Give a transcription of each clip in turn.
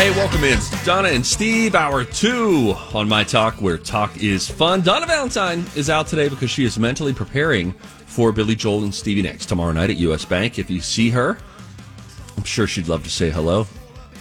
Hey, welcome in. Donna and Steve, hour two on My Talk, where talk is fun. Donna Valentine is out today because she is mentally preparing for Billy Joel and Stevie Nicks tomorrow night at US Bank. If you see her, I'm sure she'd love to say hello.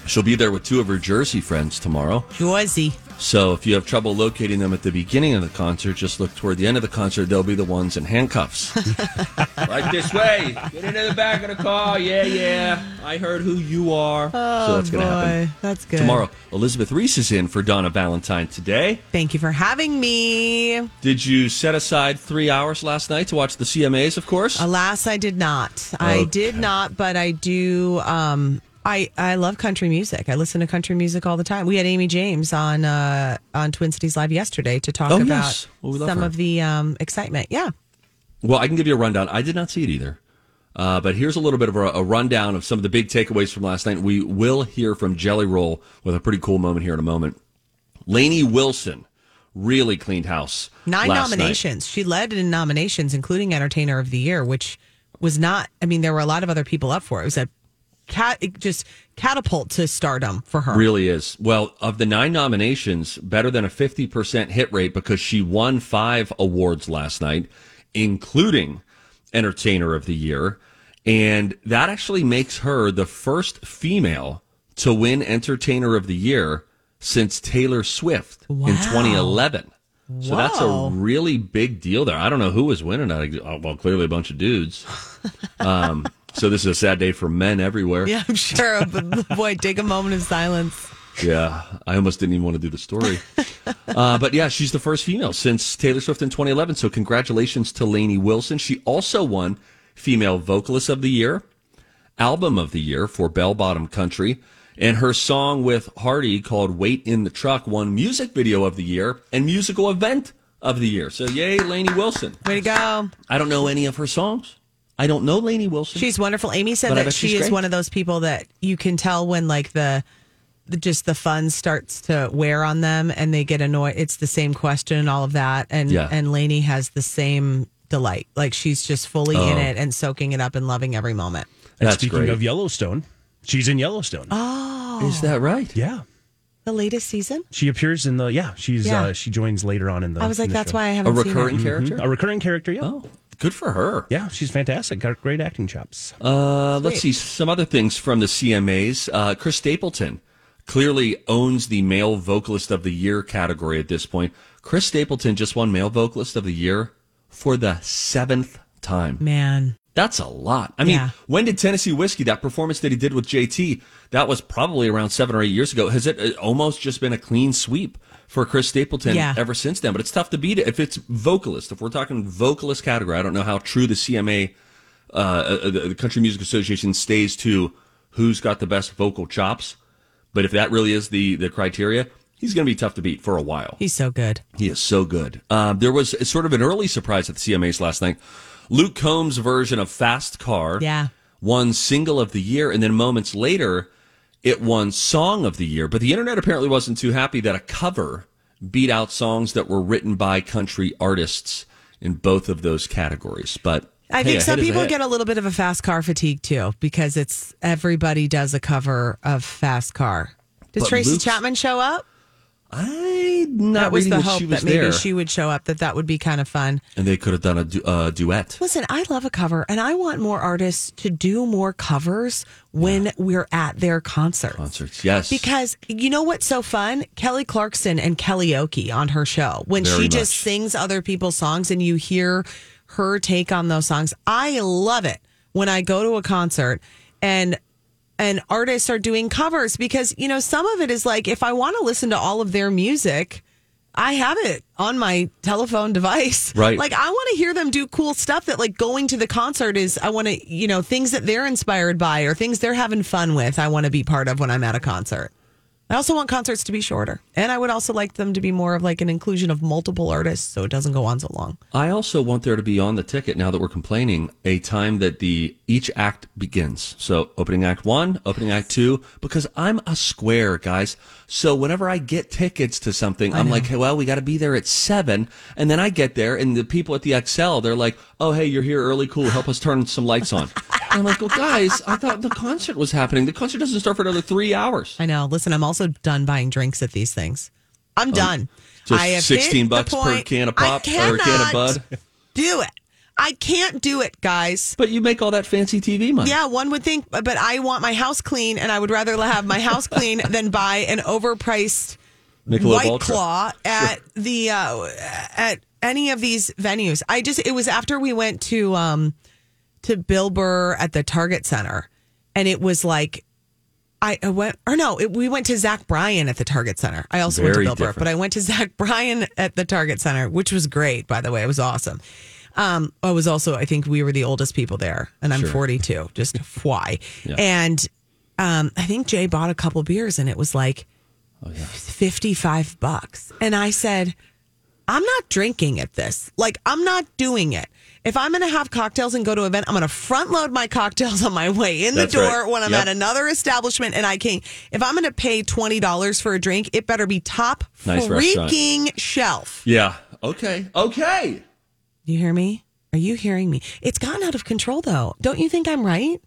She'll be there with two of her Jersey friends tomorrow. Jersey. So if you have trouble locating them at the beginning of the concert, just look toward the end of the concert. They'll be the ones in handcuffs. right this way. Get into the back of the car. Yeah, yeah. I heard who you are. Oh, so that's going to happen. That's good. Tomorrow, Elizabeth Reese is in for Donna Valentine today. Thank you for having me. Did you set aside three hours last night to watch the CMAs, of course? Alas, I did not. I did not, but I do. Um, I I love country music. I listen to country music all the time. We had Amy James on uh, on Twin Cities Live yesterday to talk Oh, about yes. Well, we some her. of the um, excitement. Yeah. Well, I can give you a rundown. I did not see it either. Uh, but here's a little bit of a, a rundown of some of the big takeaways from last night. We will hear from Jelly Roll with a pretty cool moment here in a moment. Lainey Wilson really cleaned house. Nine last night. nominations. She led in nominations, including Entertainer of the Year, which was not. I mean, there were a lot of other people up for it. It was a cat, just catapult to stardom for her. Really is. Well, of the nine nominations, better than a 50% hit rate because she won five awards last night, including Entertainer of the Year. And that actually makes her the first female to win Entertainer of the Year since Taylor Swift in 2011. So that's a really big deal there. I don't know who was winning that. Well, clearly a bunch of dudes. Um, so this is a sad day for men everywhere. Yeah, I'm sure. But boy, take a moment of silence. Yeah, I almost didn't even want to do the story. uh, but yeah, she's the first female since Taylor Swift in 2011. So congratulations to Lainey Wilson. She also won Female Vocalist of the Year, Album of the Year for Bell Bottom Country, and her song with Hardy called "Wait in the Truck" won Music Video of the Year and Musical Event of the Year. So yay, Lainey Wilson. Way to go. I don't know any of her songs. I don't know Lainey Wilson. She's wonderful. Amy said that she is great. one of those people that you can tell when like the, the just the fun starts to wear on them and they get annoyed. It's the same question and all of that. And Yeah. and Lainey has the same delight. Like she's just fully in it and soaking it up and loving every moment. And That's speaking great. of Yellowstone, she's in Yellowstone. Oh, is that right? Yeah. The latest season? She appears in the yeah, she's Yeah. uh she joins later on in the I was like, that's show. why I A haven't seen recurring it. character. a recurring character, yeah. Oh, good for her. Yeah, she's fantastic. Got great acting chops. Uh, let's see some other things from the CMAs. Uh, Chris Stapleton clearly owns the male vocalist of the year category at this point. Chris Stapleton just won male vocalist of the year for the seventh time. Man. That's a lot. I mean, Yeah. when did Tennessee Whiskey, that performance that he did with JT, that was probably around seven or eight years ago. Has it uh, almost just been a clean sweep for Chris Stapleton Yeah. ever since then? But it's tough to beat it. If it's vocalist, if we're talking vocalist category, I don't know how true the CMA, uh, uh, the the Country Music Association stays to who's got the best vocal chops. But if that really is the, the criteria, he's going to be tough to beat for a while. He's so good. He is so good. Um, there was sort of an early surprise at the CMAs last night. Luke Combs' version of Fast Car Yeah. won Single of the Year, and then moments later, it won Song of the Year. But the internet apparently wasn't too happy that a cover beat out songs that were written by country artists in both of those categories. But I hey, think some a people get a little bit of a fast car fatigue too because it's everybody does a cover of Fast Car. Did But Tracy Luke's- Chapman show up? I not that was the hope was that maybe there, she would show up. That that would be kind of fun. and they could have done a du- uh, duet. Listen, I love a cover, and I want more artists to do more covers when we're at their concerts. Concerts, yes, Because you know what's so fun? Kelly Clarkson and Kellyoke on her show when Very she just sings other people's songs and you hear her take on those songs. I love it when I go to a concert and and artists are doing covers because you know some of it is like if I want to listen to all of their music, I have it on my telephone device. Right. Like I want to hear them do cool stuff that like going to the concert is I want to, you know, things that they're inspired by or things they're having fun with. I want to be part of when I'm at a concert. I also want concerts to be shorter. And I would also like them to be more of like an inclusion of multiple artists so it doesn't go on so long. I also want there to be on the ticket now that we're complaining a time that the each act begins. So opening act one, opening act two, because I'm a square, guys. So whenever I get tickets to something, I'm like, hey, well, we got to be there at seven, and then I get there, and the people at the Xcel, they're like, oh, hey, you're here early, cool, help us turn some lights on. I'm like, well, guys, I thought the concert was happening. The concert doesn't start for another three hours. I know. Listen, I'm also done buying drinks at these things. I'm done. Oh, Just I have 16 hit the bucks per can of pop or a can of Bud? Do it. I can't do it, guys. But you make all that fancy TV money. Yeah, one would think, but I want my house clean, and I would rather have my house clean than buy an overpriced Michelob White Ultra. Claw at the uh, at any of these venues. I just it was after we went to um to Bill Burr at the Target Center, and it was like. I went, or no, it, we went to Zach Bryan at the Target Center. I also went to Very Bill Burr, but I went to Zach Bryan at the Target Center, which was great, by the way. It was awesome. Um, I was also, I think we were the oldest people there, and I'm Sure. 42. Just why? Yeah. And um, I think Jay bought a couple beers, and it was like Oh, yeah. 55 bucks. And I said, I'm not drinking at this. Like, I'm not doing it. If I'm going to have cocktails and go to an event, I'm going to front load my cocktails on my way in the door right. when I'm Yep. at another establishment and I can't. If I'm going to pay $20 for a drink, it better be top Nice restaurant. freaking shelf. Yeah. Okay. Okay. You hear me? Are you hearing me? It's gotten out of control, though. Don't you think I'm right?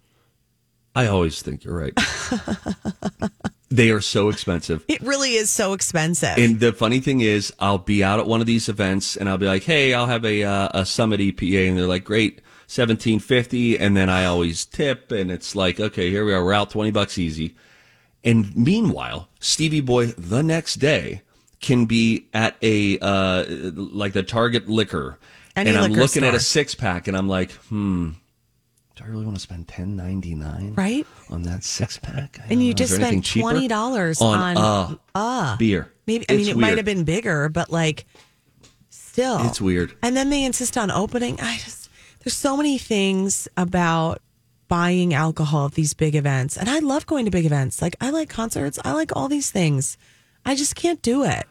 I always think you're right. they are so expensive. It really is so expensive. And the funny thing is, I'll be out at one of these events and I'll be like, "Hey, I'll have a uh, a Summit EPA," and they're like, "Great, seventeen fifty. And then I always tip, and it's like, "Okay, here we are. We're out twenty bucks easy." And meanwhile, Stevie Boy the next day can be at a uh, like the Target liquor, Any and I'm liquor looking at a six pack, and I'm like, "Hmm." Do I really want to spend ten ninety nine Right? on that six pack? I And you. Just spent $20 on, on- uh, beer. Maybe I mean it might have been bigger, but like still It's weird. And then they insist on opening. I just there's so many things about buying alcohol at these big events. And I love going to big events. Like I like concerts. I like all these things. I just can't do it.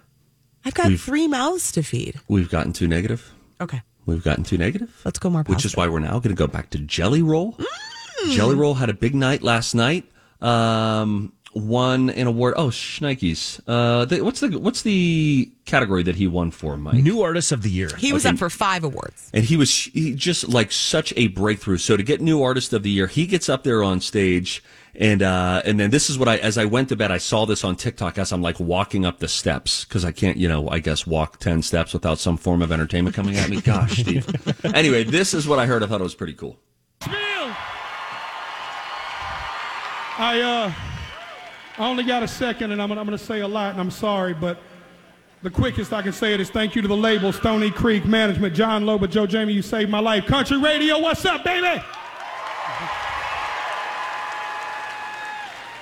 I've got We've- three mouths to feed. We've gotten too negative. Okay. We've gotten too negative. Let's go more positive. Which is why we're now going to go back to Jelly Roll. Mm. Jelly Roll had a big night last night. Um, won an award. Oh, Schneikes. Uh, the, what's the what's the category that he won for, Mike? New Artist of the Year. he was Okay. up for five awards. and he was he just like such a breakthrough. So to get new artist of the year, he gets up there on stage, and uh, and then this is what I as I went to bed, I saw this on TikTok as I'm like walking up the steps because I can't, you know, I guess walk ten steps without some form of entertainment coming at me. Gosh, Steve. anyway, this is what I heard. I thought it was pretty cool. Bill. I uh, I only got a second, and I'm, I'm going to say a lot, and I'm sorry, but the quickest I can say it is thank you to the label, Stoney Creek Management, Jon Loba, Joe Jamie, you saved my life. Country Radio, what's up, baby?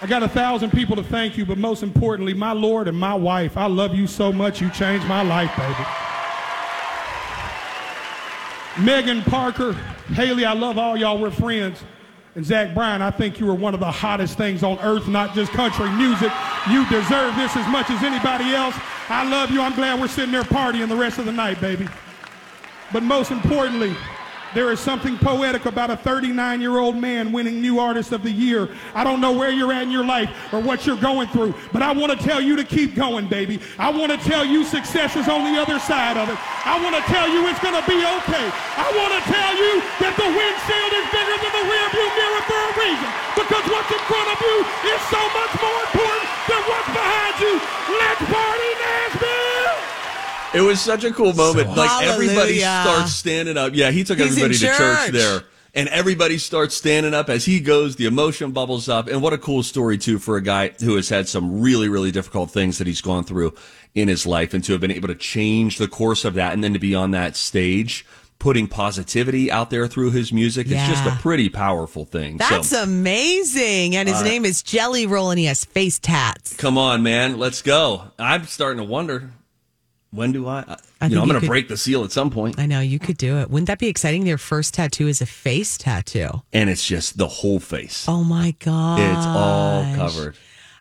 I got a thousand people to thank you, but most importantly, my Lord and my wife. I love you so much. You changed my life, baby. Megan Parker, Haley, I love all y'all. We're friends. And Zach Bryan, I think you are one of the hottest things on earth, not just country music. You deserve this as much as anybody else. I love you. I'm glad we're sitting there partying the rest of the night, baby. But most importantly, there is something poetic about a 39 year old man winning New Artist of the Year. I don't know where you're at in your life or what you're going through, but I want to tell you to keep going, baby. I want to tell you success is on the other side of it. I want to tell you it's going to be okay. I want to tell you that the windshield is bigger than the rearview mirror for a reason because what's in front of you is so much more important than what's behind you. Let's party, Nashville! It was such a cool moment. like everybody starts standing up. Yeah, he took He's everybody to church church. there. And everybody starts standing up as he goes. The emotion bubbles up. And what a cool story, too, for a guy who has had some really, really difficult things that he's gone through in his life and to have been able to change the course of that and then to be on that stage putting positivity out there through his music. It's just a pretty powerful thing. That's so, amazing. And his name is Jelly Roll and he has face tats. come on, man. Let's go. I'm starting to wonder when do I, I you know, I'm going to break the seal at some point. I know you could do it. Wouldn't that be exciting? Their first tattoo is a face tattoo. And it's just the whole face. Oh my god! It's all covered.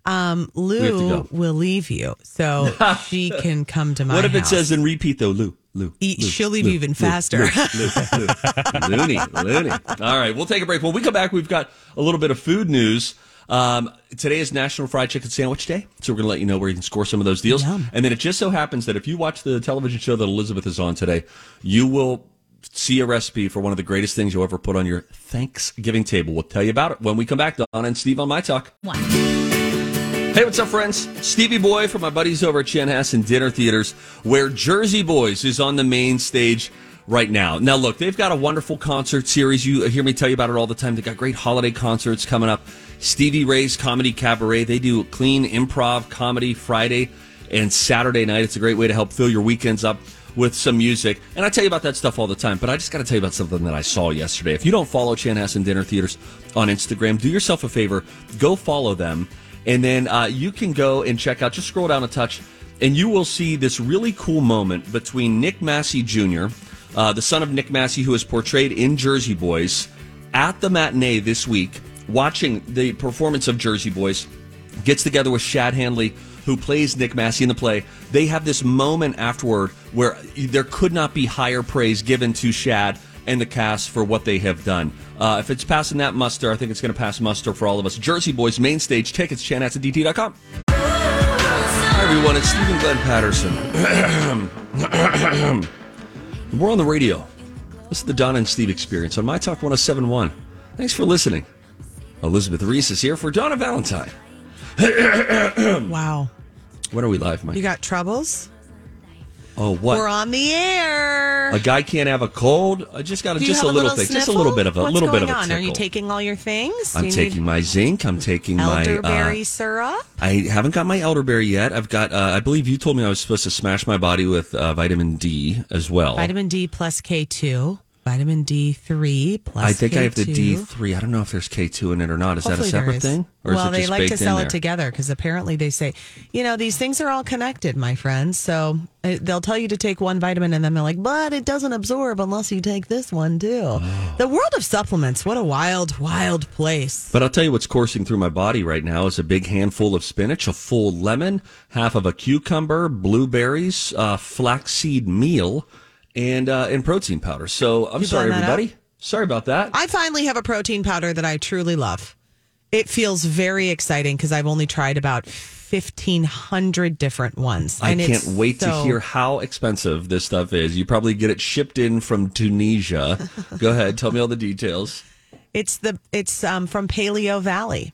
Um, Lou go. will leave you, so she can come to my. What if it says in repeat though, Lou? Lou. Lou, she'll leave Lou, you even Lou, faster. Loony, loony. All right, we'll take a break. When we come back, we've got a little bit of food news. Um, today is National Fried Chicken Sandwich Day, so we're going to let you know where you can score some of those deals. Yum. And then it just so happens that if you watch the television show that Elizabeth is on today, you will see a recipe for one of the greatest things you'll ever put on your Thanksgiving table. We'll tell you about it when we come back. Donna and Steve on My Talk. Hey, what's up, friends? Stevie Boy from my buddies over at Chanhassen Dinner Theaters, where Jersey Boys is on the main stage right now. Now, look, they've got a wonderful concert series. You hear me tell you about it all the time. They've got great holiday concerts coming up. Stevie Ray's Comedy Cabaret. They do clean improv comedy Friday and Saturday night. It's a great way to help fill your weekends up with some music. And I tell you about that stuff all the time, but I just got to tell you about something that I saw yesterday. If you don't follow Chanhassen Dinner Theaters on Instagram, do yourself a favor, go follow them. And then uh, you can go and check out, just scroll down a touch, and you will see this really cool moment between Nick Massi Jr., uh, the son of Nick Massi, who is portrayed in Jersey Boys, at the matinee this week, watching the performance of Jersey Boys, gets together with Shad Hanley, who plays Nick Massi in the play. They have this moment afterward where there could not be higher praise given to Shad and the cast for what they have done. Uh, if it's passing that muster, I think it's going to pass muster for all of us. Jersey Boys main stage tickets, chanhassendt.com. Hi, everyone. It's Stephen Glenn Patterson. We're on the radio. This is the Don and Steve experience on My Talk 1071. Thanks for listening. Elizabeth Reese is here for Donna Valentine. Wow. When are we live, Mike? You got troubles? oh, what? We're on the air. a guy can't have a cold. I just got a, just a have little, thing, just a little bit of a What's little bit of a on? tickle. Are you taking all your things? I'm you taking my zinc. I'm taking elderberry my. Uh, syrup. I haven't got my elderberry yet. I've got. Uh, I believe you told me I was supposed to smash my body with uh, vitamin D as well. Vitamin D plus K two. Vitamin D three plus. I think I have the D three. I don't know if there's K two in it or not. Is Hopefully that a separate thing, or well, is it they like to sell it together because apparently they say, you know, these things are all connected, my friends. So uh, they'll tell you to take one vitamin, and then they're like, but it doesn't absorb unless you take this one too. Oh. The world of supplements, what a wild, wild place. But I'll tell you what's coursing through my body right now is a big handful of spinach, a full lemon, half of a cucumber, blueberries, uh, flaxseed meal, and uh, and protein powder. So I'm You sorry, everybody. Sorry about that. I finally have a protein powder that I truly love. It feels very exciting because I've only tried about fifteen hundred different ones. I can't wait to hear how expensive this stuff is. You probably get it shipped in from Tunisia. Go ahead, tell me all the details. It's the it's um, from Paleo Valley,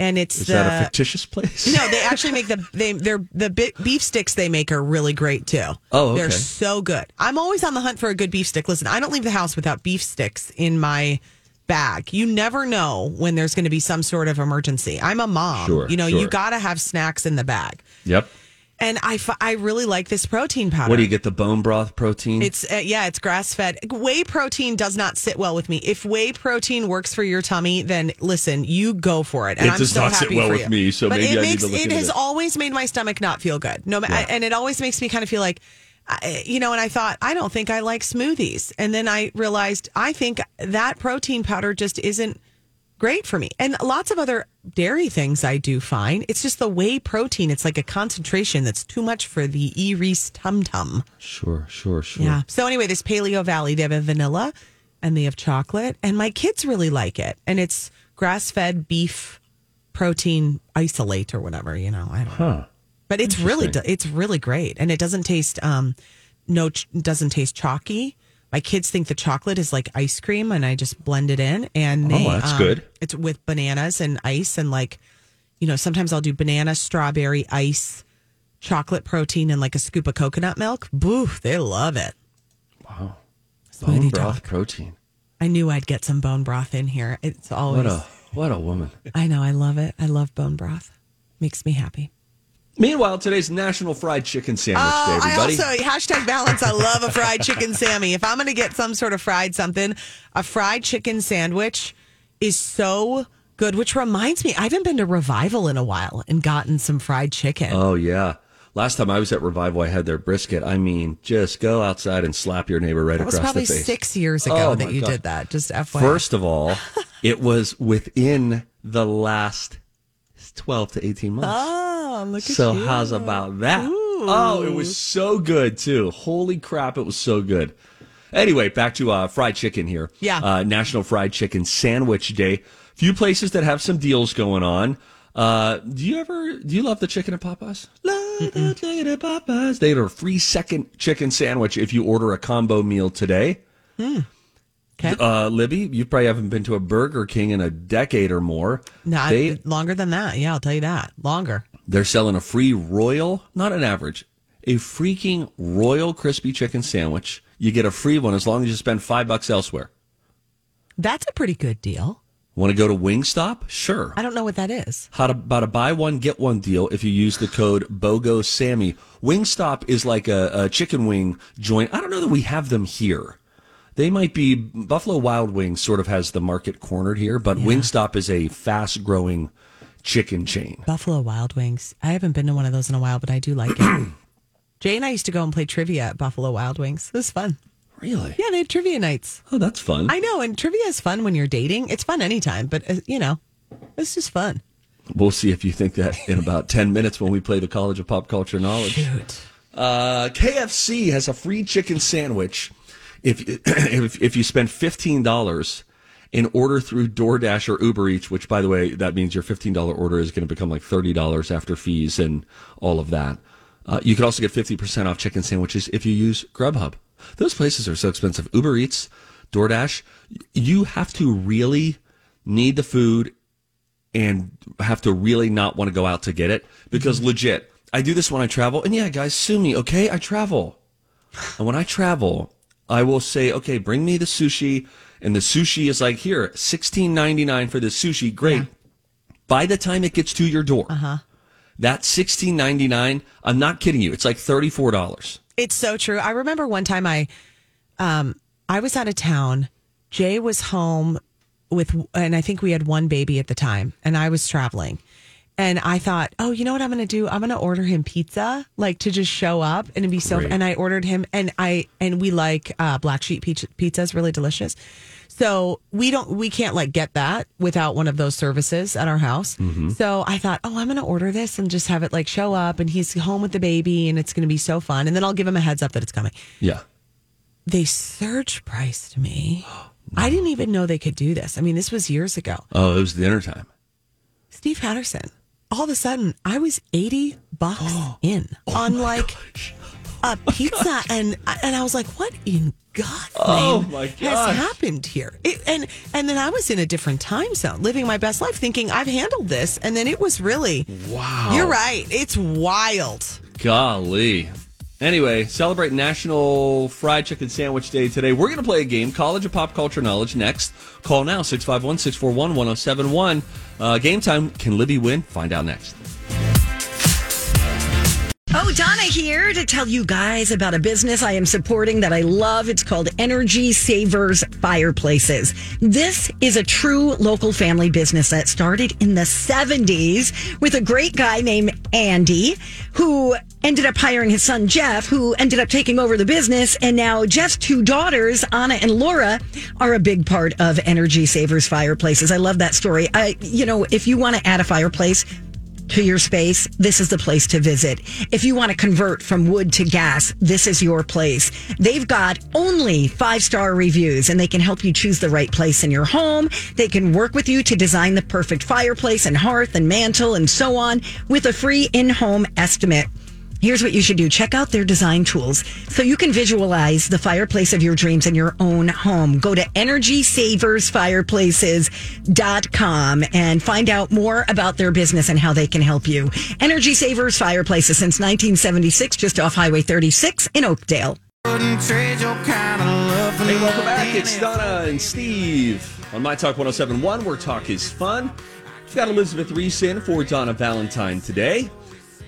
and it's Is the, that a fictitious place? No, they actually make the they they're the beef sticks they make are really great too. Oh, they're okay. so good. I'm always on the hunt for a good beef stick. Listen, I don't leave the house without beef sticks in my bag. You never know when there's going to be some sort of emergency. I'm a mom. Sure, you know, sure. you got to have snacks in the bag. Yep. And I, I really like this protein powder. What do you get? The bone broth protein? It's uh, yeah, it's grass fed. Whey protein does not sit well with me. If whey protein works for your tummy, then listen, you go for it. And It I'm does so not sit happy well with you. me, so but maybe it I need makes to look it has this. always made my stomach not feel good. No, ma- and it always makes me kind of feel like. I- You know, and I thought, I don't think I like smoothies. And then I realized I think that protein powder just isn't great for me. And lots of other dairy things I do fine. It's just the whey protein. It's like a concentration that's too much for the E Reese tum tum. sure, sure, sure. Yeah. So anyway, this Paleo Valley, they have a vanilla and they have chocolate, and my kids really like it. And it's grass fed beef protein isolate or whatever. You know, I don't know. But it's really it's really great, and it doesn't taste um no doesn't taste chalky. My kids think the chocolate is like ice cream, and I just blend it in. And they, Oh, that's um, good. It's with bananas and ice, and like you know, sometimes I'll do banana, strawberry, ice, chocolate protein, and like a scoop of coconut milk. Boo, they love it. Wow. Bone Smoothie broth talk. protein. I knew I'd get some bone broth in here. It's always. What a what a woman. I know. I love it. I love bone broth. Makes me happy. Meanwhile, today's National Fried Chicken Sandwich Oh, Day, I everybody. also hashtag balance. I love a fried chicken Sammy. If I'm going to get some sort of fried something, a fried chicken sandwich is so good. Which reminds me, I haven't been to Revival in a while and gotten some fried chicken. oh yeah. Last time I was at Revival, I had their brisket. I mean, just go outside and slap your neighbor right that was across probably the face. six years ago Oh, that you God. did that. Just FYI. First of all, it was within the last twelve to eighteen months. oh, look at So you. how's about that? Oh, it was so good too. Holy crap, it was so good. Anyway, back to uh, fried chicken here. Yeah. Uh, National Fried Chicken Sandwich Day. Few places that have some deals going on. Uh, do you ever do you love the chicken at Popeyes? Love the chicken at Popeyes. They had a free second chicken sandwich if you order a combo meal today. Okay. Uh, Libby, you probably haven't been to a Burger King in a decade or more. Not they, longer than that. Yeah, I'll tell you that. Longer. they're selling a free royal, not an average, a freaking royal crispy chicken sandwich. You get a free one as long as you spend five bucks elsewhere. That's a pretty good deal. Want to go to Wingstop? Sure. I don't know what that is. How to, about a buy one get one deal if you use the code BOGO Sammy. Wingstop is like a, a chicken wing joint. I don't know that we have them here. They might be Buffalo Wild Wings sort of has the market cornered here, but Wingstop is a fast growing chicken chain. Buffalo Wild Wings. I haven't been to one of those in a while, but I do like it. Jay and I used to go and play trivia at Buffalo Wild Wings. It was fun. Really? Yeah, they had trivia nights. Oh, that's fun. I know, and trivia is fun when you're dating. It's fun anytime, but uh, you know, it's just fun. We'll see if you think that in about 10 minutes when we play the College of Pop Culture Knowledge. Shoot. Uh, KFC has a free chicken sandwich if, if, if you spend $15 in order through DoorDash or Uber Eats, which, by the way, that means your $15 order is going to become like $30 after fees and all of that. Uh, you can also get 50% off chicken sandwiches if you use Grubhub. Those places are so expensive. Uber Eats, DoorDash, you have to really need the food and have to really not want to go out to get it because legit, I do this when I travel. And yeah, guys, sue me, okay? I travel. And when I travel, I will say, okay, bring me the sushi. And the sushi is like, here, sixteen ninety nine for the sushi. Great. By the time it gets to your door, uh-huh. that sixteen ninety nine, I'm not kidding you. It's like $34. It's so true. I remember one time I, um, I was out of town. Jay was home with, and I think we had one baby at the time, and I was traveling. And I thought, oh, you know what I'm going to do? I'm going to order him pizza, like to just show up and it'd be so. Great. And I ordered him, and I and we like uh, black sheep pizza. Pizza is really delicious. So we don't, we can't like get that without one of those services at our house. So I thought, oh, I'm going to order this and just have it like show up, and he's home with the baby, and it's going to be so fun. And then I'll give him a heads up that it's coming Yeah. they surge priced me. I didn't even know they could do this. I mean, this was years ago. Oh, it was dinner time. Steve Patterson. All of a sudden, I was eighty bucks oh in on like a oh pizza, and and I was like, "What in God's Oh, my has gosh. happened here?" It, and and then I was in a different time zone, living my best life, thinking I've handled this, and then it was really Wow. You're right. It's wild. Golly. Anyway, celebrate National Fried Chicken Sandwich Day today. We're going to play a game, College of Pop Culture Knowledge, next. Call now, 651 641 1071. Uh, Game time. Can Libby win? Find out next. Oh, Donna here to tell you guys about a business I am supporting that I love. It's called Energy Savers Fireplaces. This is a true local family business that started in the 70s with a great guy named Andy who ended up hiring his son Jeff, who ended up taking over the business. And now Jeff's two daughters, Anna and Laura, are a big part of Energy Savers Fireplaces. I love that story. I, you know, if you want to add a fireplace, to your space, this is the place to visit. If you want to convert from wood to gas, this is your place. They've got only five star reviews and they can help you choose the right place in your home. They can work with you to design the perfect fireplace and hearth and mantle and so on with a free in home estimate. Here's what you should do. Check out their design tools so you can visualize the fireplace of your dreams in your own home. Go to energysaversfireplaces.com and find out more about their business and how they can help you. Energy Savers Fireplaces since 1976, just off Highway 36 in Oakdale. Hey, welcome back. It's Donna and Steve on My Talk 1071, where talk is fun. We've got Elizabeth Reese in for Donna Valentine today.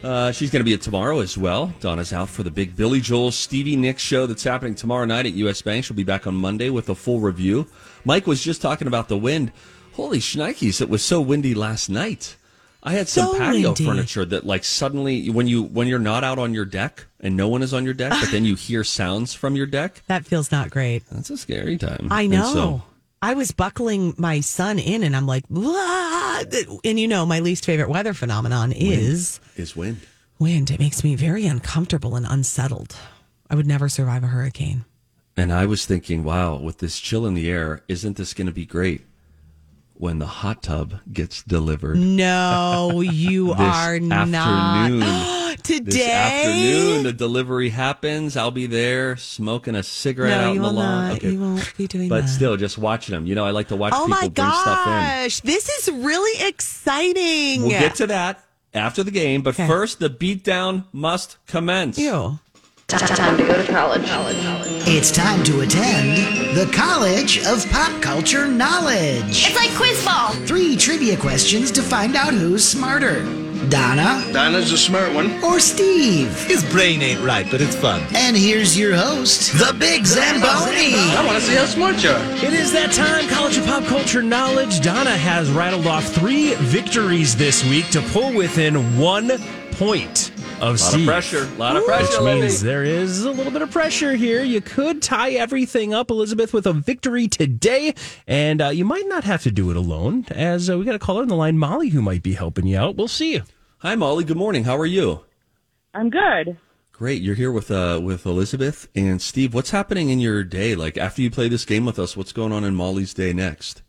Uh, she's going to be at tomorrow as well. Donna's out for the big Billy Joel Stevie Nicks show that's happening tomorrow night at US Bank. She'll be back on Monday with a full review. Mike was just talking about the wind. Holy shnikes, it was so windy last night. I had some So patio windy. furniture that like suddenly when you when you're not out on your deck and no one is on your deck, but then you hear sounds from your deck. That feels not great. That's a scary time. I know. I was buckling my son in, and I'm like, "Blah." and you know, my least favorite weather phenomenon is is wind. wind. It makes me very uncomfortable and unsettled. I would never survive a hurricane. And I was thinking, wow, with this chill in the air, isn't this going to be great when the hot tub gets delivered? No, you are afternoon. not. This Today? afternoon, the delivery happens. I'll be there smoking a cigarette no, out you in the lawn. not. You won't be doing But that. still, just watching them. You know, I like to watch oh people my bring stuff in. gosh, this is really exciting. We'll get to that after the game, but Okay. first, the beatdown must commence. you. Time to go to college. college. It's time to attend the College of Pop Culture Knowledge. It's like quiz ball. Three trivia questions to find out who's smarter Donna Donna's a smart one. or Steve. His brain ain't right, but it's fun. And here's your host, the Big Zamboni. I want to see how smart you are. It is that time, College of Pop Culture Knowledge. Donna has rattled off three victories this week to pull within one point of A lot Steve. of pressure. A lot of pressure, Which Libby. means there is a little bit of pressure here. You could tie everything up, Elizabeth, with a victory today, and uh, you might not have to do it alone. As uh, we got a caller on the line, Molly, who might be helping you out. We'll see you. Hi, Molly. Good morning. How are you? I'm good. Great. You're here with uh, with Elizabeth and Steve. What's happening in your day? Like after you play this game with us, what's going on in Molly's day next?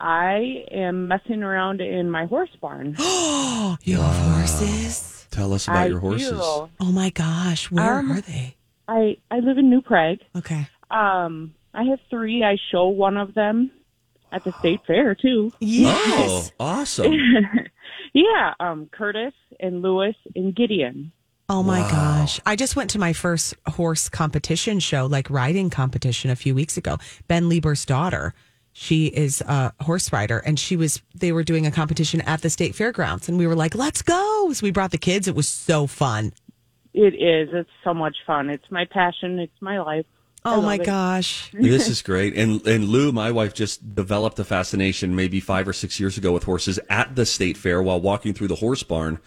I am messing around in my horse barn. You have horses? Tell us about I your horses. do. Oh my gosh, where Um, are they? I I live in New Prague. Okay. Um, I have three. I show one of them at the state fair too. Yes. Oh, awesome. Yeah. Um, Curtis and Lewis and Gideon. Oh my gosh. I just went to my first horse competition show, like riding competition a few weeks ago. Ben Leber's daughter, she is a horse rider and she was, they were doing a competition at the state fairgrounds and we were like, let's go. So we brought the kids. It was so fun. It is. It's so much fun. It's my passion. It's my life. Oh my it. gosh. this is great. And and Lou, my wife, just developed a fascination maybe five or six years ago with horses at the state fair while walking through the horse barn,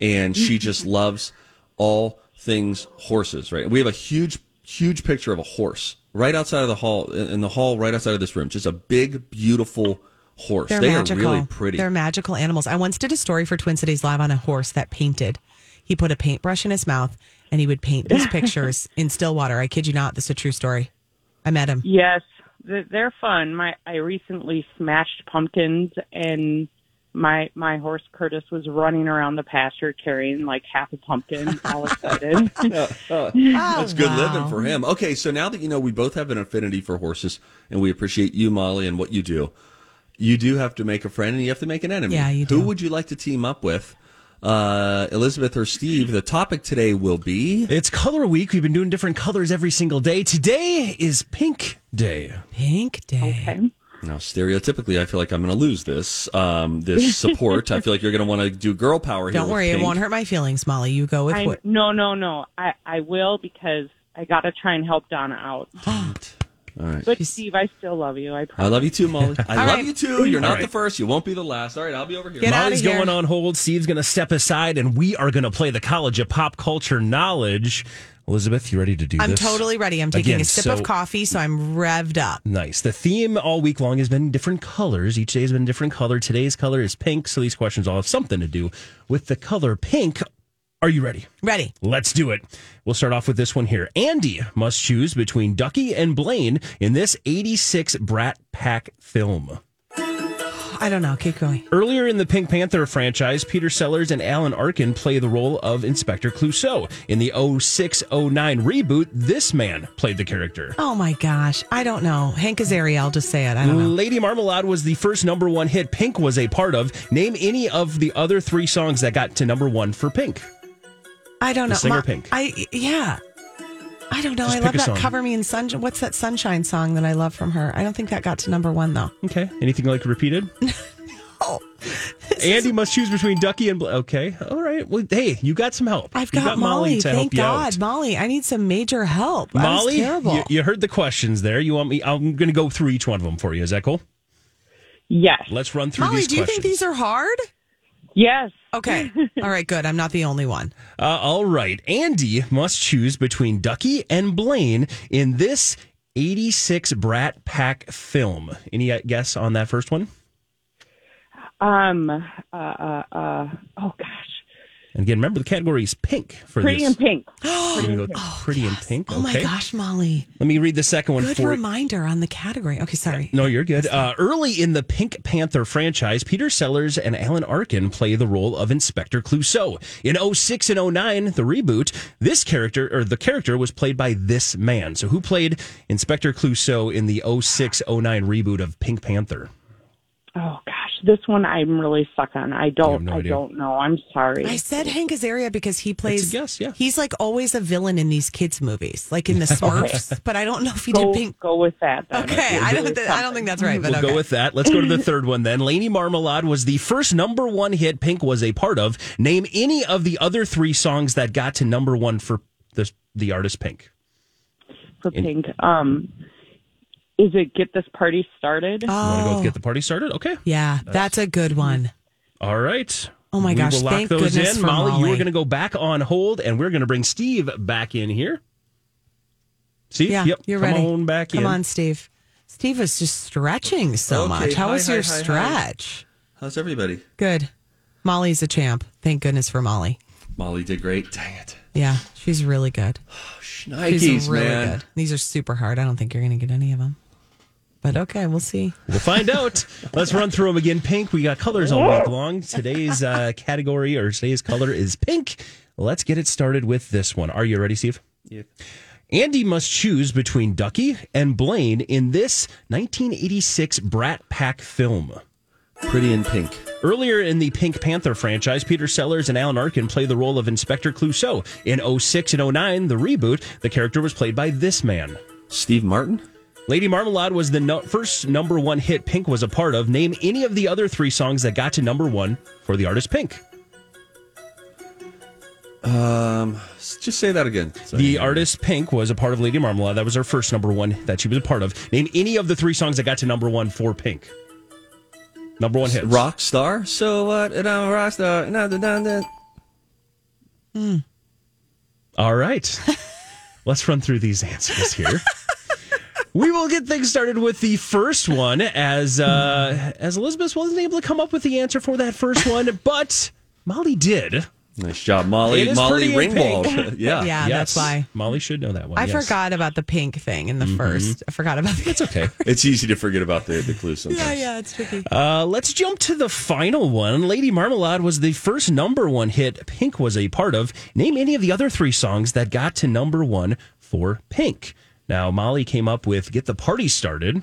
and she just loves all things horses. Right. We have a huge, huge picture of a horse right outside of the hall in the hall right outside of this room. Just a big, beautiful horse. They're they magical. are really pretty. They're magical animals. I once did a story for Twin Cities Live on a horse that painted. He put a paintbrush in his mouth and he would paint these pictures in Stillwater. I kid you not. This is a true story. I met him. Yes, they're fun. My I recently smashed pumpkins, and my my horse Curtis was running around the pasture carrying like half a pumpkin, all excited. That's good wow. living for him. Okay, so now that you know we both have an affinity for horses and we appreciate you, Molly, and what you do, you do have to make a friend and you have to make an enemy. Yeah, you do. Who would you like to team up with? Uh, Elizabeth or Steve? The topic today will be It's Color Week. We've been doing different colors every single day. Today is Pink Day. Pink Day. okay. Now stereotypically. I feel like I'm going to lose this um, this support. I feel like you're going to want to do girl power here. Don't worry, it won't hurt my feelings, Molly. You go with I, what? no, no, no. I I will because I got to try and help Donna out. All right. But Steve, I still love you. I I love you too, Molly. I love right. you too. You're not All right. the first. You won't be the last. All right, I'll be over here. Get out Molly's of here. going on hold. Steve's going to step aside, and we are going to play the College of Pop Culture Knowledge. Elizabeth, you ready to do this? I'm totally ready. I'm taking Again, a sip so- of coffee, so I'm revved up. Nice. The theme all week long has been different colors. Each day has been a different color. Today's color is pink, so these questions all have something to do with the color pink. Are you ready? Ready. Let's do it. We'll start off with this one here. Andy must choose between Ducky and Blaine in this 86 Brat Pack film. I don't know. Keep going. Earlier in the Pink Panther franchise, Peter Sellers and Alan Arkin play the role of Inspector Clouseau. In the 0609 reboot, this man played the character. Oh my gosh. I don't know. Hank Azaria, I'll just say it. I don't know. Lady Marmalade was the first number one hit Pink was a part of. Name any of the other three songs that got to number one for Pink. I don't know. Singer Pink. I yeah. I don't know. Just I love that song. "Cover Me in Sunshine." What's that "Sunshine" song that I love from her? I don't think that got to number one though. Okay. Anything like repeated? Oh, Andy must choose between Ducky and Bla- okay. All right. Well, hey, you got some help. I've You got, Molly. to Thank help you God, out. Molly. I need some major help. Molly, you, you heard the questions there. You want me? I'm going to go through each one of them for you. Is that cool? Yes. Let's run through Molly, these do you questions. think these are hard? Yes. Okay. All right. Good. I'm not the only one. Uh, all right. Andy must choose between Ducky and Blaine in this 86 Brat Pack film. Any uh, guess on that first one? Um. Uh. Uh. uh oh gosh. And Again, remember the category is pink for Pretty this. in pink. You're gonna go pretty in pink. Oh my gosh, Molly. Let me read the second one Good for reminder on the category. Okay, sorry. No, you're good. Uh, early in the Pink Panther franchise, Peter Sellers and Alan Arkin play the role of Inspector Clouseau. In 06 and 09, the reboot, this character, or the character, was played by this man. So who played Inspector Clouseau in the 06 09 reboot of Pink Panther? Oh gosh, this one I'm really stuck on. I don't. no I idea. don't know. I'm sorry. I said Hank Azaria because he plays. guess, yeah. He's like always a villain in these kids' movies, like in the Smurfs. but I don't know if he go, did pink. go with that. Then. Okay, I don't. Th- I don't think that's right. But We'll okay. go with that. Let's go to the third one then. Lady Marmalade was the first number one hit Pink was a part of. Name any of the other three songs that got to number one for the, the artist Pink. for pink. Um, is it get this party started? You want to Oh, go get the party started? Okay. yeah, that's a good one. All right. Oh my we gosh, will lock thank those goodness in. for Molly, You are going to go back on hold, and we're going to bring Steve back in here. Steve, Yeah, yep, you're come ready. on back Come in. on, Steve. Steve was just stretching so Okay, much. How hi, was hi, your hi, hi. stretch? How's everybody? Good. Molly's a champ. Thank goodness for Molly. Molly did great. Dang it. Yeah, she's really good. Oh, Nikes, she's really man. good. These are super hard. I don't think you're going to get any of them. But okay, we'll see. We'll find out. Let's run through them again. Pink, we got colors all week long. Today's uh, category or today's color is pink. Let's get it started with this one. Are you ready, Steve? Yeah. Andy must choose between Ducky and Blaine in this 1986 Brat Pack film. Pretty in pink. Earlier in the Pink Panther franchise, Peter Sellers and Alan Arkin play the role of Inspector Clouseau. In 06 and 09, the reboot, the character was played by this man. Steve Martin? Lady Marmalade was the no- first number one hit Pink was a part of. Name any of the other three songs that got to number one for the artist Pink. Um, just say that again. So- The artist Pink was a part of Lady Marmalade. That was her first number one that she was a part of. Name any of the three songs that got to number one for Pink. Number one hit. rock star. So what? And I'm a rock star. Na, na, na, na. All right. Let's run through these answers here. we will get things started with the first one as uh, as Elizabeth wasn't able to come up with the answer for that first one, but Molly did. Nice job, Molly. It is Molly pretty. Ringwald. yeah. Yeah, that's why. Molly should know that one. I yes. forgot about the pink thing in the first. I forgot about the. It's okay. It's easy to forget about the, the clue sometimes. Yeah, yeah, it's tricky. Uh, let's jump to the final one. Lady Marmalade was the first number one hit Pink was a part of. Name any of the other three songs that got to number one for Pink. Now, Molly came up with Get the Party Started.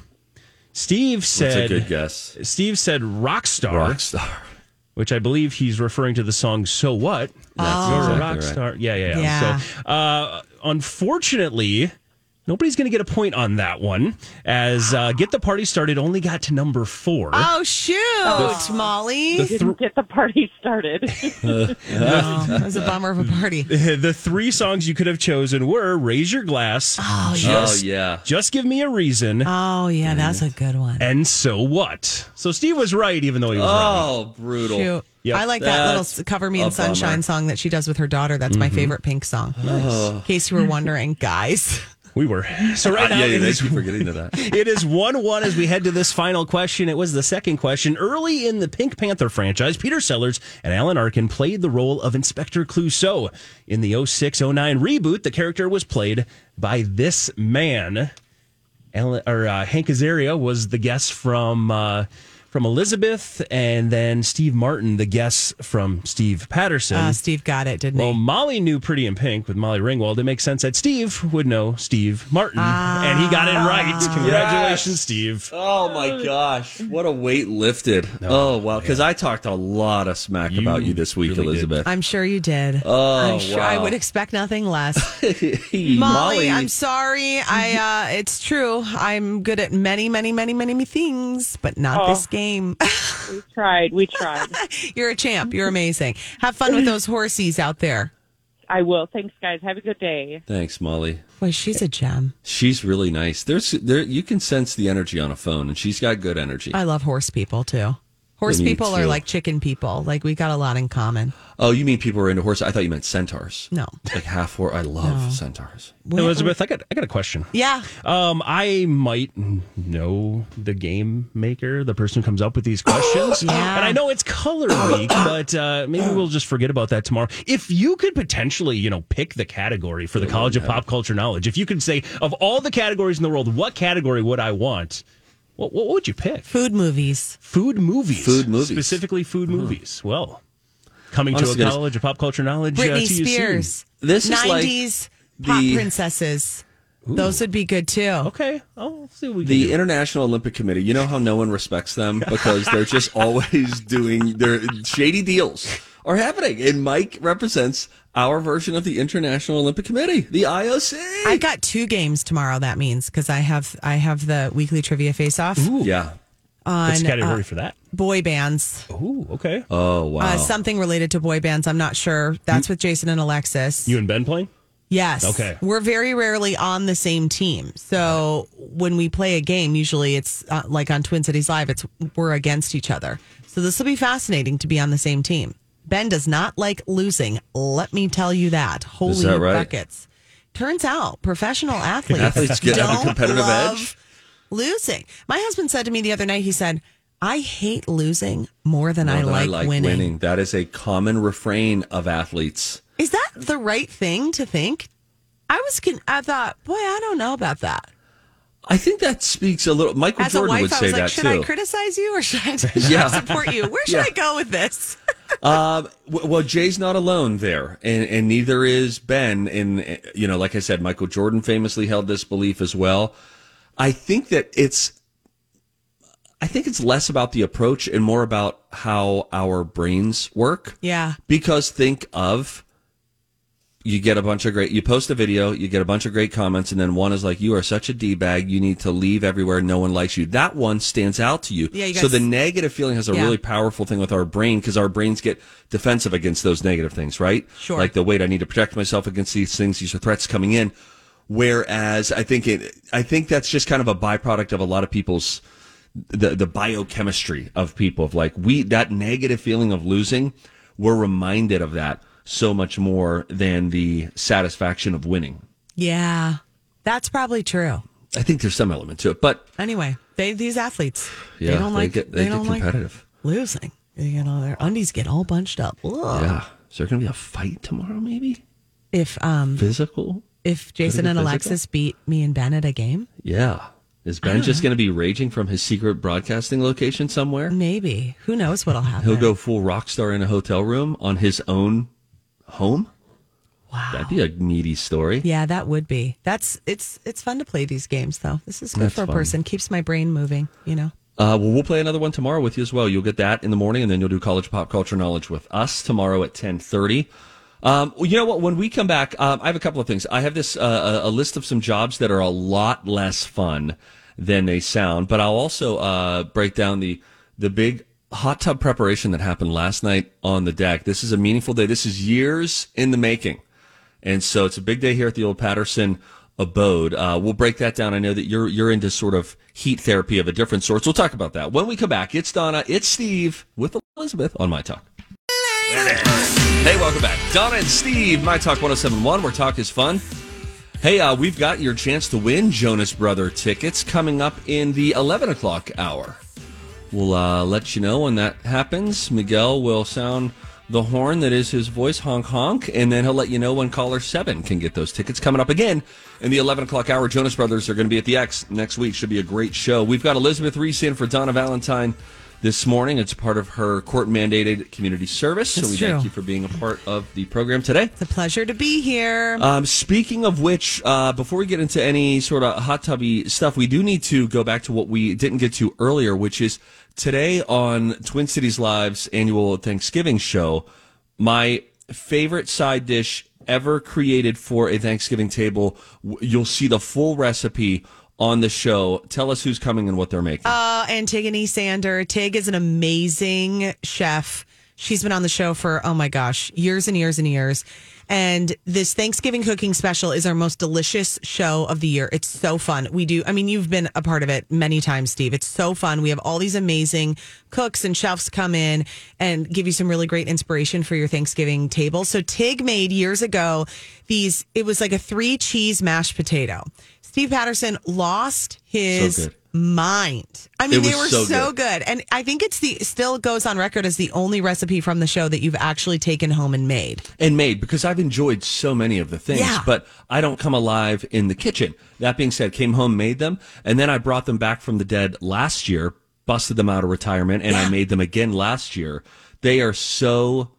Steve That's said, a good guess. Steve said Rockstar, Rock star. which I believe he's referring to the song So What? That's You're a exactly rock right. star. Yeah, yeah, yeah. Yeah. So, uh, unfortunately, nobody's going to get a point on that one, as uh, Get the Party Started only got to number four. Oh shoot, Molly! the Didn't get the party started. oh, that was a bummer of a party. the three songs you could have chosen were Raise Your Glass, Oh, Just, oh, yeah. Just Give Me a Reason, Oh yeah, that's a good one. and So What. So Steve was right, even though he was wrong. Oh, brutal. Shoot. Yep. I like that little That's s- "Cover Me in Sunshine" bummer. song that she does with her daughter. That's my favorite Pink song. In case you were wondering, guys. We were. So right now, yeah, it thank you for getting to that. It is 1 1 as we head to this final question. It was the second question. Early in the Pink Panther franchise, Peter Sellers and Alan Arkin played the role of Inspector Clouseau. In the 06 09 reboot, the character was played by this man. Alan, or, uh, Hank Azaria was the guest from. Uh, from Elizabeth, and then Steve Martin, the guest from Steve Patterson. Uh, Steve got it, didn't Well, he? Well, Molly knew Pretty in Pink with Molly Ringwald. It makes sense that Steve would know Steve Martin. and he got it right. Congratulations, Steve. Oh my gosh, what a weight lifted! oh wow, because I talked a lot of smack about you this week, really did. Elizabeth. I'm sure you did. Oh, I'm sure I would expect nothing less. Hey, Molly, I'm sorry. I uh it's true. I'm good at many, many, many, many, many things, but not this game. we tried. We tried. You're a champ. You're amazing. Have fun with those horsies out there. I will. Thanks, guys. Have a good day. Thanks, Molly. Boy, she's a gem. She's really nice. There's there you can sense the energy on a phone, and she's got good energy. I love horse people too. Horse Me people are like chicken people. Like we got a lot in common. Oh, you mean people who are into horses? I thought you meant centaurs. No. Like half horse. I love centaurs. Elizabeth, I got I got a question. Yeah. Um, I might know the game maker, the person who comes up with these questions. Yeah. And I know it's color week, but uh, maybe we'll just forget about that tomorrow. If you could potentially, you know, pick the category for the College of Pop Culture Knowledge, if you could say of all the categories in the world, what category would I want? What, what would you pick? Food movies. Food movies. Food movies. Specifically food movies. Well, coming Honestly, to a guys, College of Pop Culture Knowledge. uh, Britney to you soon. Spears. This is like 90s pop the- princesses. Those would be good too. Okay, I'll see what we can The do. International Olympic Committee, you know how no one respects them because they're just always doing their shady deals are happening. And Mike represents our version of the International Olympic Committee, the IOC. I got two games tomorrow. That means because I have I have the weekly trivia face off yeah. on What's the category uh, for that? boy bands. Ooh, okay. Oh, wow. Uh, something related to boy bands. I'm not sure. That's with Jason and Alexis. You and Ben playing? yes. Okay. We're very rarely on the same team. So when we play a game, usually it's uh, like on Twin Cities Live. It's we're against each other. So this will be fascinating to be on the same team. Ben does not like losing. Let me tell you that. Holy that right? buckets. Turns out professional athletes, Athletes get- have a don't competitive love edge? Losing. My husband said to me the other night, he said, I hate losing more than, I, than like winning. That is a common refrain of athletes. Is that the right thing to think? I was, con- I thought, boy, I don't know about that. I think that speaks a little. Michael As Jordan a would wife, I say was like, that should too. I criticize you or should I, should Yeah. I support you? Where should Yeah. I go with this? Um, w- well, Jay's not alone there, and, and neither is Ben. And you know, like I said, Michael Jordan famously held this belief as well. I think that it's, I think it's less about the approach and more about how our brains work. Yeah. Because think of, you get a bunch of great, you post a video, you get a bunch of great comments, and then one is like, you are such a D bag, you need to leave everywhere, no one likes you. That one stands out to you. Yeah, you so guys- the negative feeling has a Yeah. really powerful thing with our brain because our brains get defensive against those negative things, right? Sure. Like the wait, I need to protect myself against these things, these are threats coming in. Whereas I think it, I think that's just kind of a byproduct of a lot of people's the the biochemistry of people of like we that negative feeling of losing we're reminded of that so much more than the satisfaction of winning Yeah. That's probably true. i think there's some element to it but Anyway, they these athletes, yeah they don't like, get, they get don't like losing. You know, their undies get all bunched up. Ugh. yeah is there gonna be a fight tomorrow maybe If, um, physical if Jason and physical? Alexis beat me and Ben at a game, yeah is ben just gonna be raging from his secret broadcasting location somewhere maybe. Who knows what'll happen? he'll go full rock star in a hotel room on his own home Wow. that'd be a meaty story Yeah, that would be. That's it's it's fun to play these games though. This is good That's for a fun. person. Keeps my brain moving, you know. Uh, well, we'll play another one tomorrow with you as well. You'll get that in the morning, and then you'll do college pop culture knowledge with us tomorrow at ten thirty. Um, you know what? When we come back, um, I have a couple of things. I have this uh, a a list of some jobs that are a lot less fun than they sound, but I'll also uh, break down the the big hot tub preparation that happened last night on the deck. This is a meaningful day. This is years in the making. And so it's a big day here at the old Patterson abode. Uh, we'll break that down. I know that you're you're into sort of heat therapy of a different sort. So we'll talk about that when we come back. It's Donna, it's Steve with Elizabeth on My Talk. Hey, welcome back. Donna and Steve, My Talk 1071, where talk is fun. Hey, uh, we've got your chance to win Jonas Brother tickets coming up in the 11 o'clock hour. We'll uh, let you know when that happens. Miguel will sound the horn that is his voice, honk honk, and then he'll let you know when caller seven can get those tickets. Coming up again in the 11 o'clock hour, Jonas Brothers are going to be at the X next week. Should be a great show. We've got Elizabeth Ries in for Donna Valentine this morning. It's part of her court mandated community service. so we true. thank you for being a part of the program today. It's a pleasure to be here. Um, speaking of which, uh, before we get into any sort of hot tubby stuff, we do need to go back to what we didn't get to earlier, which is today on Twin Cities Live's annual Thanksgiving show. My favorite side dish ever created for a Thanksgiving table. You'll see the full recipe on the show. Tell us who's coming and what they're making. Uh, Antigone Sander. Tig is an amazing chef. She's been on the show for, oh my gosh, years and years and years. And this Thanksgiving cooking special is our most delicious show of the year. It's so fun. We do, I mean, you've been a part of it many times, Steve. It's so fun. We have all these amazing cooks and chefs come in and give you some really great inspiration for your Thanksgiving table. So Tig made years ago these, it was like a three cheese mashed potato. Steve Patterson lost his good. Mind. I mean, they were so so, good. good. And I think it's the still goes on record as the only recipe from the show that you've actually taken home and made. and made because I've enjoyed so many of the things, Yeah. but I don't come alive in the kitchen. That being said, came home, made them, and then I brought them back from the dead last year, busted them out of retirement, and I made them again last year. They are so,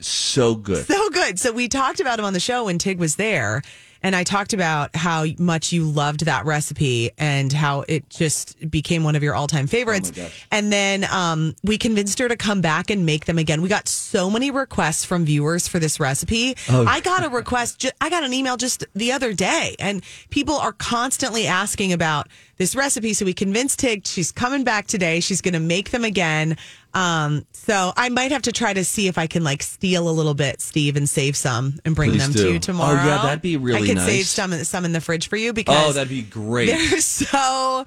so good. So good. So we talked about him on the show when Tig was there. And I talked about how much you loved that recipe and how it just became one of your all time favorites. and then um, we convinced her to come back and make them again. We got so many requests from viewers for this recipe. I got a request, ju- I got an email just the other day, and people are constantly asking about this recipe. So we convinced Tig she's coming back today. She's going to make them again. Um, so I might have to try to see if I can like steal a little bit, Steve, and save some and bring Please them do. to you tomorrow. Oh, yeah, that'd be really I could nice. save some some in the fridge for you because Oh, that'd be great. they're so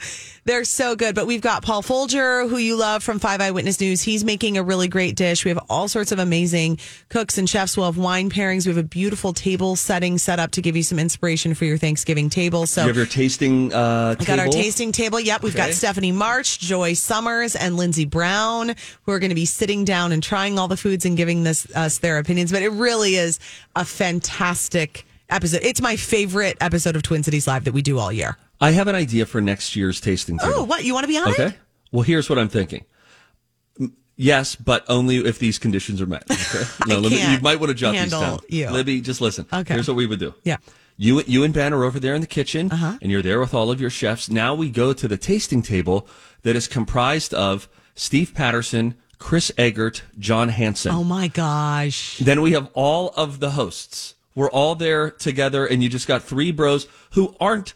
they're so good. But we've got Paul Folger, who you love from Five Eyewitness News. He's making a really great dish. We have all sorts of amazing cooks and chefs. We'll have wine pairings. We have a beautiful table setting set up to give you some inspiration for your Thanksgiving table. So you have your tasting uh, we got our tasting table. Yep, we've got Stephanie March, Joy Summers, and Lindsey Brown who are going to be sitting down and trying all the foods and giving this us their opinions. But it really is a fantastic episode. It's my favorite episode of Twin Cities Live that we do all year. I have an idea for next year's tasting table. Oh, what you want to be on Okay. it? Well, here's what I'm thinking. Yes, but only if these conditions are met. Okay. No, me, you might want to jot these down. you. Libby, just listen. Okay. Here's what we would do. Yeah. You, you and Ben are over there in the kitchen, Uh-huh. and you're there with all of your chefs. Now we go to the tasting table that is comprised of Steve Patterson, Chris Egert, John Hansen. Oh my gosh. Then we have all of the hosts. We're all there together, and you just got three bros who aren't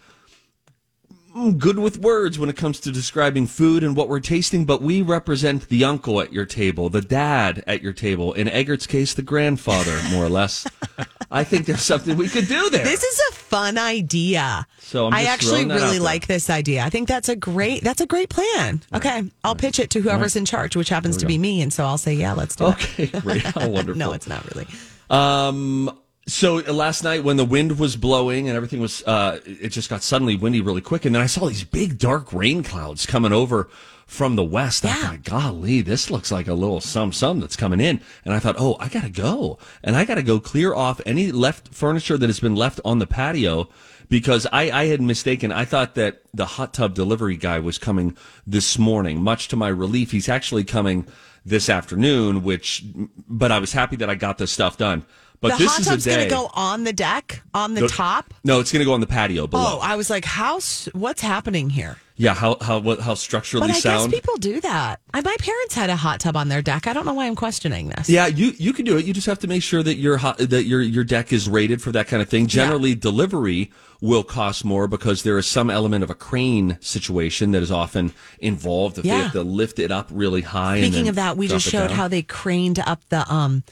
good with words when it comes to describing food and what we're tasting, but we represent the uncle at your table, the dad at your table, in Egert's case, the grandfather, more or less. I think there's something we could do there. This is a fun idea. So I'm I actually throwing that out really like this idea. I think that's a great that's a great plan. Okay, I'll pitch it to whoever's in charge, which happens to be me, and so I'll say yeah, let's do it. Okay, great. How wonderful. no, it's not really. Um. So uh, last night, when the wind was blowing and everything was, uh, it just got suddenly windy really quick, and then I saw these big dark rain clouds coming over from the west. I thought, golly, this looks like a little sum sum that's coming in, and I thought, oh, I gotta go, and I gotta go clear off any left furniture that has been left on the patio. Because I, I had mistaken. I thought that the hot tub delivery guy was coming this morning. Much to my relief, he's actually coming this afternoon. Which, but I was happy that I got this stuff done. But the this hot is tub's a day. going to go on the deck, on the No- top. No, it's going to go on the patio below. Oh, I was like, how? What's happening here? yeah, how how what, how structurally But I sound? guess people do that. I, my parents had a hot tub on their deck. I don't know why I'm questioning this. yeah, you you can do it. You just have to make sure that your hot, that your your deck is rated for that kind of thing. Generally, delivery will cost more because there is some element of a crane situation that is often involved. If they have to lift it up really high. Speaking of that, we just showed down. how they craned up the um,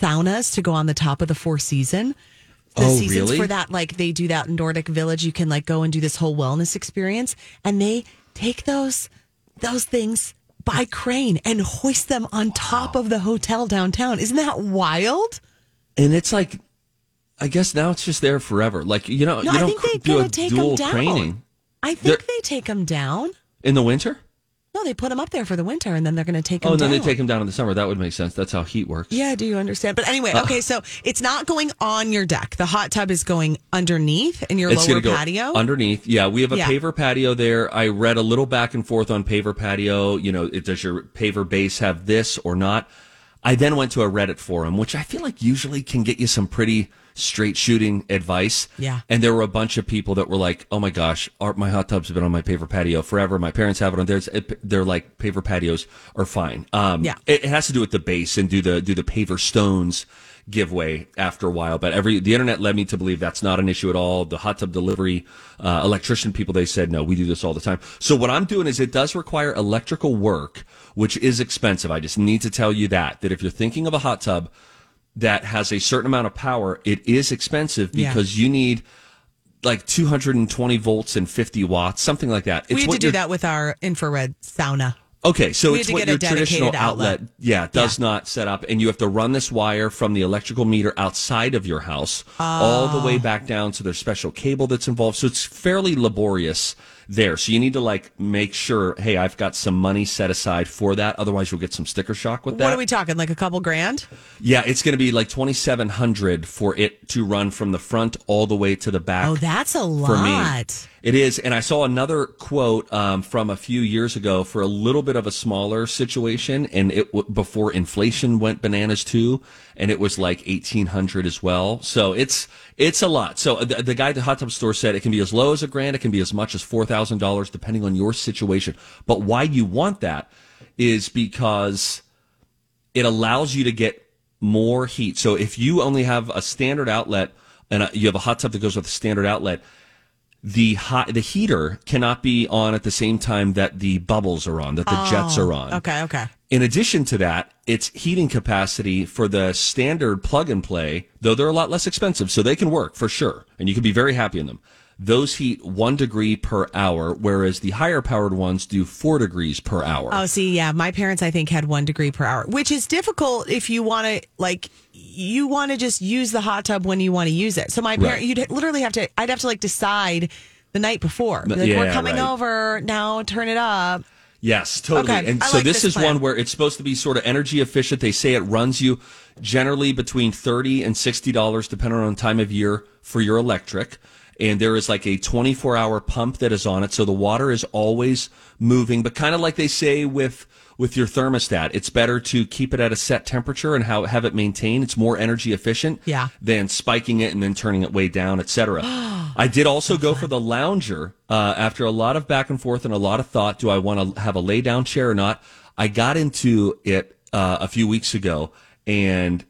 saunas to go on the top of the Four Season. The Oh, seasons really? for that, like they do that in Nordic Village. You can like go and do this whole wellness experience, and they take those those things by crane and hoist them on top of the hotel downtown. Isn't that wild? and it's like, I guess now it's just there forever. Like you know, No, you I don't think they do a take dual down. craning I think They're- they take them down. in the winter. They put them up there for the winter, and then they're going to take them Oh, and down. then they take them down in the summer. That would make sense. That's how heat works. Yeah, do you understand? But anyway, uh. okay, so it's not going on your deck. The hot tub is going underneath in your lower go patio. underneath. Yeah, we have a Yeah. paver patio there. I read a little back and forth on paver patio. You know, it, does your paver base have this or not? I then went to a Reddit forum, which I feel like usually can get you some pretty straight shooting advice. Yeah. And there were a bunch of people that were like, "Oh my gosh, our, my hot tubs have been on my paver patio forever. My parents have it on theirs. It, they're like paver patios are fine. Um, Yeah. it, it has to do with the base and do the do the paver stones give way after a while. But every the internet led me to believe that's not an issue at all. The hot tub delivery uh, electrician people they said no, we do this all the time. So what I'm doing is it does require electrical work, which is expensive. I just need to tell you that that if you're thinking of a hot tub that has a certain amount of power, it is expensive Yeah. because you need like 220 volts and 50 watts, something like that. It's we had to do that with our infrared sauna. Okay, so it's what your traditional outlet. outlet, yeah, does not set up, and you have to run this wire from the electrical meter outside of your house all the Oh. way back down to there's special cable that's involved. So it's fairly laborious there. So you need to like make sure, hey, I've got some money set aside for that. Otherwise, you'll get some sticker shock with that. What are we talking? Like a couple grand? Yeah, it's going to be like twenty seven hundred for it to run from the front all the way to the back. Oh, that's a for me. lot. It is, and I saw another quote um, from a few years ago for a little bit of a smaller situation, and it w- before inflation went bananas too, and it was like eighteen hundred as well. So it's it's a lot. So uh, the, the guy at the hot tub store said it can be as low as a grand, it can be as much as four thousand dollars, depending on your situation. But why you want that is because it allows you to get more heat. So if you only have a standard outlet and a, you have a hot tub that goes with a standard outlet, the hot, the heater cannot be on at the same time that the bubbles are on, that the jets oh, are on. Oh, Okay, okay. In addition to that, its heating capacity for the standard plug and play, though they're a lot less expensive, so they can work for sure, and you can be very happy in them. Those heat one degree per hour, whereas the higher powered ones do four degrees per hour. Oh, see, yeah, my parents I think had one degree per hour, which is difficult if you want to like you want to just use the hot tub when you want to use it. So my parent, Right. you'd literally have to. I'd have to like decide the night before. Like, Yeah, we're coming right. over now. Turn it up. Yes, totally. Okay, And I so like this this is plan. one where it's supposed to be sort of energy efficient. They say it runs you generally between thirty and sixty dollars, depending on time of year for your electric. And there is like a twenty-four hour pump that is on it, so the water is always moving. But kind of like they say with with your thermostat, it's better to keep it at a set temperature and how have it maintained. It's more energy efficient Yeah. than spiking it and then turning it way down, etc. I did also go for the lounger uh, after a lot of back and forth and a lot of thought. Do I want to have a lay down chair or not? I got into it uh, a few weeks ago, and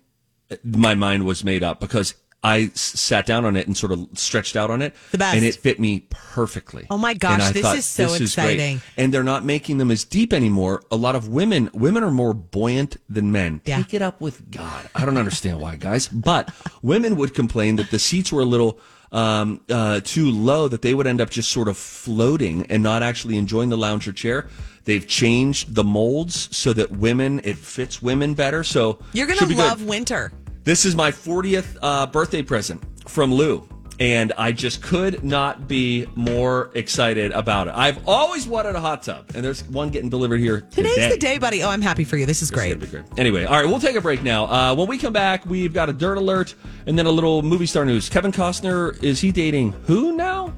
my mind was made up because I s- sat down on it and sort of stretched out on it, The best. and it fit me perfectly. Oh my gosh, this is so "This great." exciting. And they're not making them as deep anymore. A lot of women, women are more buoyant than men. Yeah. Take it up with God. I don't understand why, guys, but women would complain that the seats were a little um, uh, too low, that they would end up just sort of floating and not actually enjoying the lounger chair. They've changed the molds so that women it fits women better. So You're gonna be good. love winter. This is my 40th uh, birthday present from Lou. And I just could not be more excited about it. I've always wanted a hot tub, and there's one getting delivered here today. Today's the day, buddy. Oh, I'm happy for you. This is great. It'll be great. Anyway, all right, we'll take a break now. Uh, when we come back, we've got a dirt alert and then a little movie star news. Kevin Costner, is he dating who now?